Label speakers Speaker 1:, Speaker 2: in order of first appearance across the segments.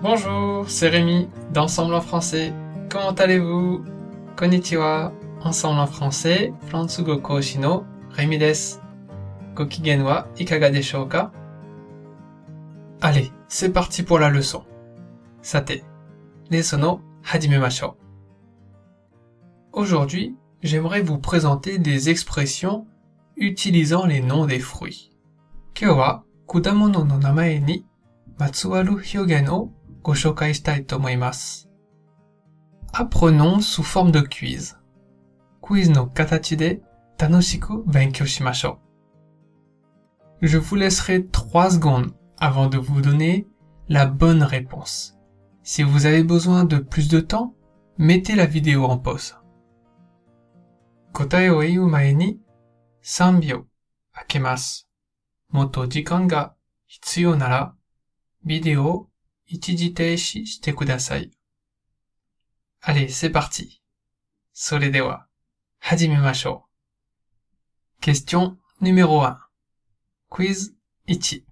Speaker 1: Bonjour, c'est Rémi d'Ensemble en français. Comment allez-vous? Konnichiwa. Ensemble en français, Fransugo Koshi no Rémi desu. Gokigen wa ikaga deshou ka Allez, c'est parti pour la leçon. Sate, leçon no hajimemashou. Aujourd'hui, j'aimerais vous présenter des expressions utilisant les noms des fruits. Kyo wa kudamono no namae ni matsuwaru hyogen go shoukai shitai to omoimasu. Apprenons sous forme de quiz. Quiz no katachi de tanoshiku benkyou shimashou. Je vous laisserai 3 secondes avant de vous donner la bonne réponse. Si vous avez besoin de plus de temps, mettez la vidéo en pause. 答えを言う前に3秒開けます。もっと時間が必要ならビデオを 一時停止してください。Allez, c'est parti. それでは始めましょう。Question numéro 1. Quiz 1.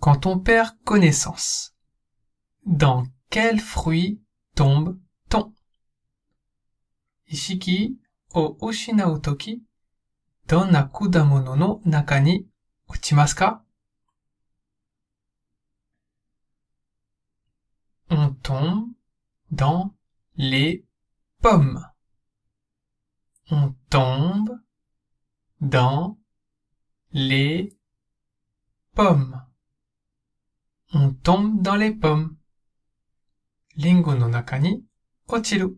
Speaker 1: Quand on perd connaissance, dans quel fruit tombe-t-on 意識を失うとき、どんな果 On tombe dans les pommes. On tombe dans les pommes. On tombe dans les pommes. リンゴの中に落ちる。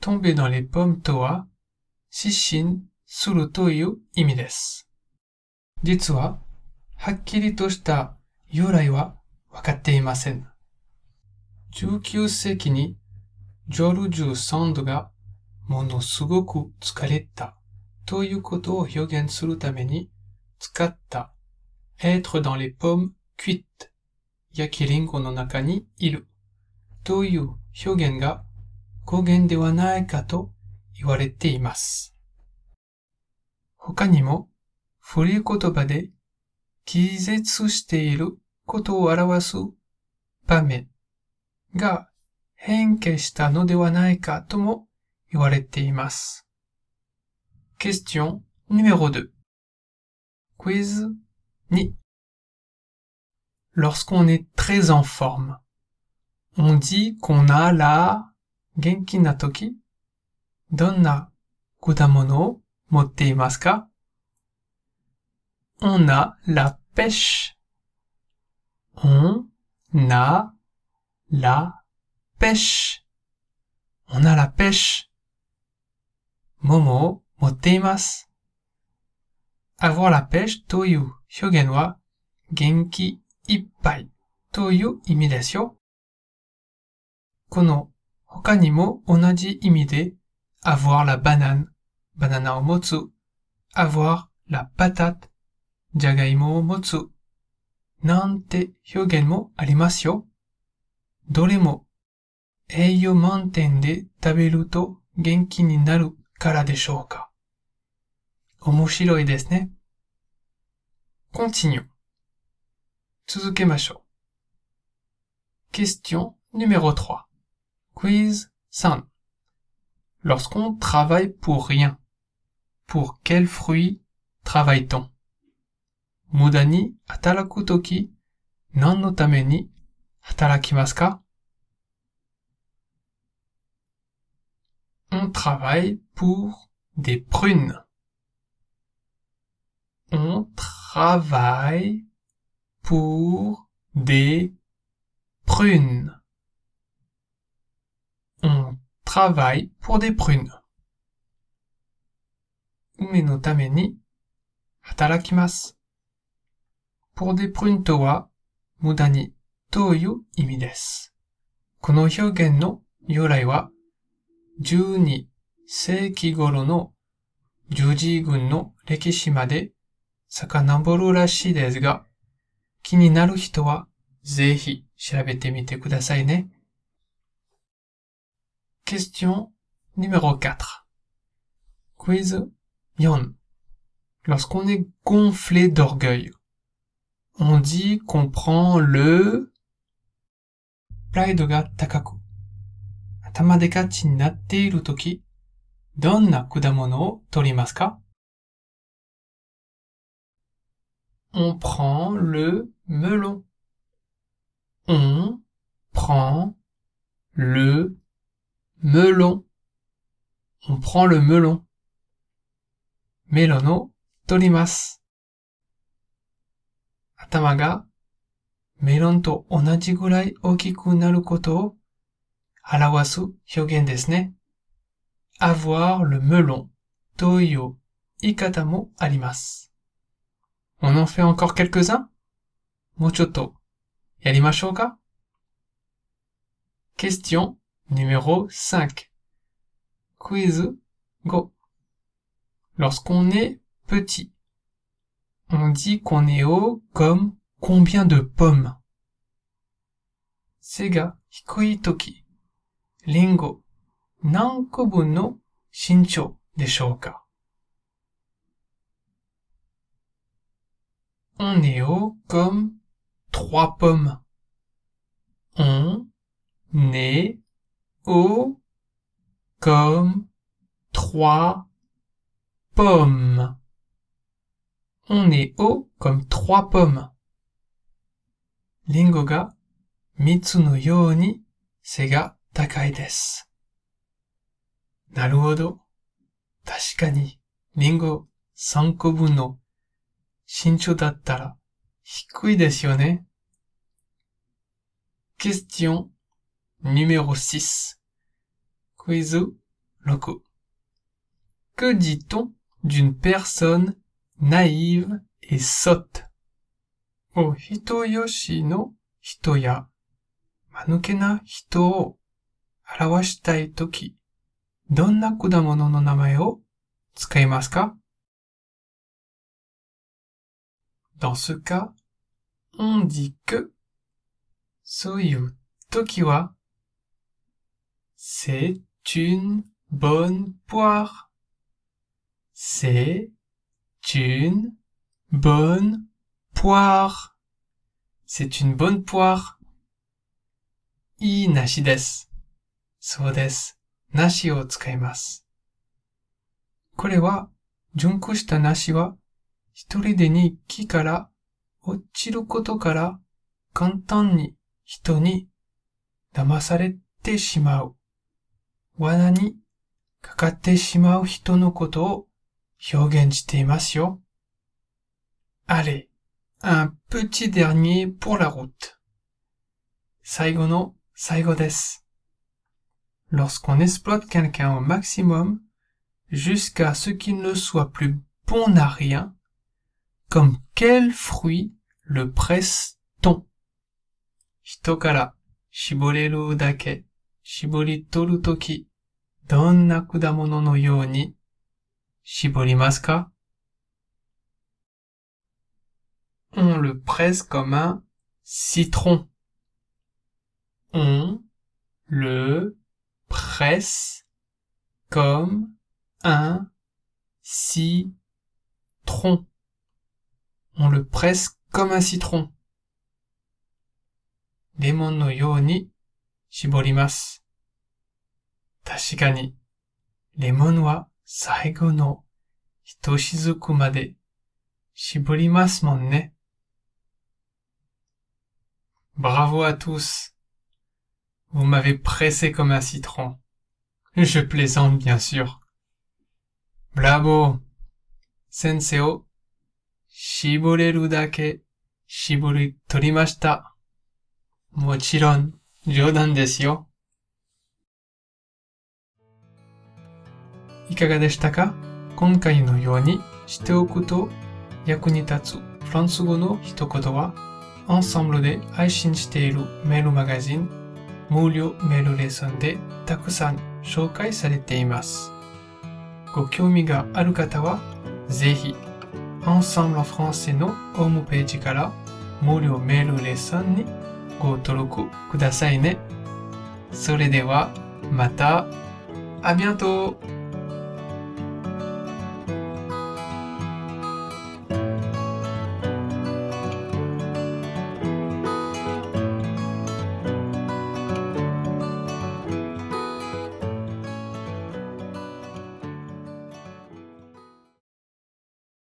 Speaker 1: tomber dans les pommes とは、失神するという意味です。実は、はっきりとした由来は分かっていません。19世紀にジョルジュ・サンドがものすごく疲れたということを表現するために使った être dans les pommes cuites 焼きリンゴの中にいるという表現が語源ではないかと言われています。他にも古い言葉で気絶していることを表す場面が変形したのではないかとも言われています。Question numéro 2 Quiz 2 Lorsqu'on est très en forme, on dit qu'on a la 元気な時、どんな果物を持っていますか On a la pêche. On a la pêche. On a la pêche. Momo motteimasu. Avoir la pêche to iu hyogen wa genki ippai to iu imi desu yo. Kono hoka ni mo onaji avoir la banane, banana o motsu, avoir la patate, jagaimo o motsu, nante hyogen mo arimasu yo. どれも栄養満点で食べると元気になるからでしょうか。面白いですね。Continue. 続けましょう。Question numéro 3. Quiz 3. Lorsqu'on travaille pour rien, pour quel fruit travaille-t-on 無駄に働くとき、何のために 働きますか On travaille pour des prunes. On travaille pour des prunes. On travaille pour des prunes. 梅のために働きます。pour des prunes とは無駄に という意味です。この表現の由来は12世紀頃の十字軍の歴史まで遡るらしいですが、気になる人はぜひ調べてみてくださいね。Question numéro 4. Quiz 4. Lorsqu'on est gonflé d'orgueil, on dit qu'on prend le プライドが高く、頭でかちになっているとき、どんな果物を取りますか On prend le melon. On prend le melon. On prend le melon. メロンを取ります。頭がメロンと同じぐらい大きくなることを表す表現ですね。avoir le melon という言い方もあります。On en fait encore quelques-uns? もうちょっとやりましょうか Question numéro 5. Quiz go. Lorsqu'on est petit, on dit qu'on est haut comme combien de pommes? Sega hikui toki. Lingo. Nanko no shincho deshouka On est haut comme trois pommes. On est haut comme trois pommes. On est haut comme trois pommes. リンゴが蜜のように背が高いです。なるほど。確かに、リンゴ3個分の身長だったら低いですよね。Question numéro 6. Quiz 6. Que dit-on d'une personne naïve et sotte O hitoyoshi no hito ya manuke na hito o arawashitai toki, donna kudamono no namae o tsukaimasu ka? Dans ce cas, on dit que soyu toki wa c'est une bonne poire. C'est une bonne poire. C'est une bonne poire. いい梨です。そうです。梨を使います。これは、純粋した梨は、一人で日記から落ちることから簡単に人に騙されてしまう。罠にかかってしまう人のことを表現していますよ。あれ。un petit dernier pour la route. Saigo no. Lorsqu'on exploite quelqu'un au maximum, jusqu'à ce qu'il ne soit plus bon à rien, comme quel fruit le presse-t-on? Hito kara shiboreru dake shibori toru toki donna kudamono no yoni shiborimasu ka? on le presse comme un citron. On le presse comme un citron. On le presse comme un citron. Lemon no yo ni. Tashikani. Lemon wa no mon ne. Bravo à tous. Vous m'avez pressé comme un citron. Je plaisante bien sûr. Bravo. Sensei o shiboreru dake shibori torimashita. もちろん冗談ですよ。いかがでしたか今回のようにしておくと役に立つフランス語の一言は、 アンサンブルで配信しているメールマガジン、無料メールレッスンでたくさん紹介されています。ご興味がある方は、ぜひ、アンサンブルフランスのホームページから無料メールレッスンにご登録くださいね。それでは、また、ありがとう